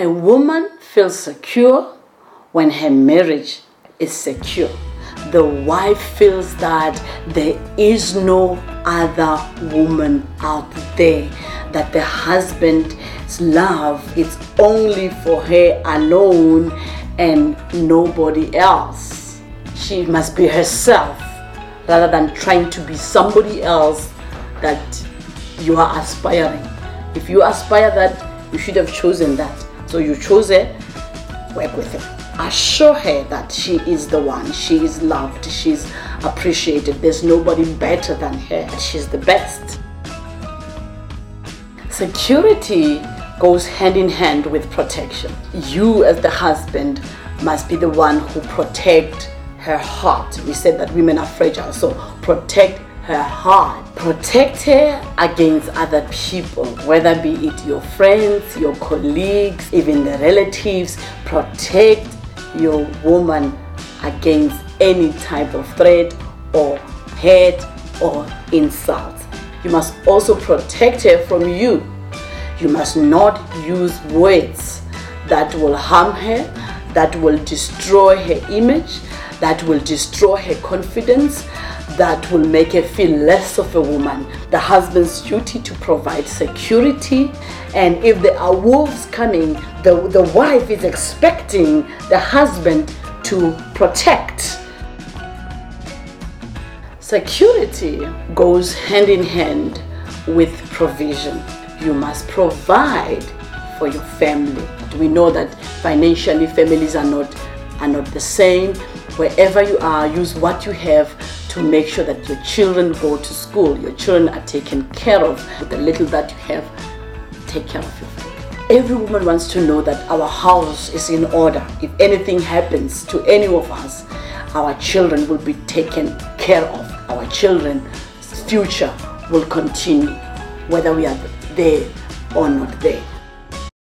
A woman feels secure when her marriage is secure. The wife feels that there is no other woman out there, that the husband's love is only for her alone and nobody else. She must be herself rather than trying to be somebody else that you are aspiring. If you aspire that, you should have chosen that. So you chose her, work with her. Assure her that she is the one, she is loved, she's appreciated. There's nobody better than her, she's the best. Security goes hand in hand with protection. You, as the husband, must be the one who protect her heart. We said that women are fragile, so protect her heart. Protect her against other people, whether be it your friends, your colleagues, even the relatives. Protect your woman against any type of threat or hate or insult. You must also protect her from you. You must not use words that will harm her, that will destroy her image, that will destroy her confidence, that will make her feel less of a woman. The husband's duty to provide security, and if there are wolves coming, the, the wife is expecting the husband to protect. Security goes hand in hand with provision. You must provide for your family. We know that financially families are not are not the same. Wherever you are, use what you have to make sure that your children go to school, your children are taken care of. With the little that you have, take care of your family. Every woman wants to know that our house is in order. If anything happens to any of us, our children will be taken care of. Our children's future will continue, whether we are there or not there.